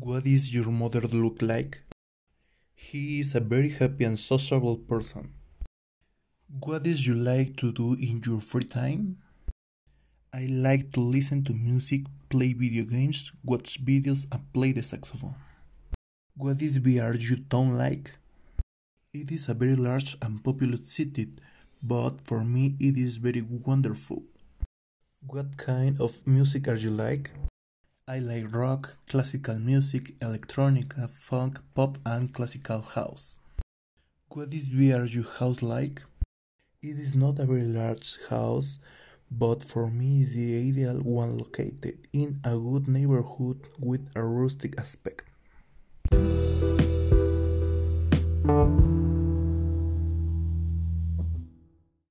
What is your mother look like? He is a very happy and sociable person. What is you like to do in your free time? I like to listen to music, play video games, watch videos and play the saxophone. What is VR you don't like? It is a very large and populous city, but for me it is very wonderful. What kind of music are you like? I like rock, classical music, electronica, funk, pop and classical house. What is your house like? It is not a very large house, but for me is the ideal one located in a good neighborhood with a rustic aspect.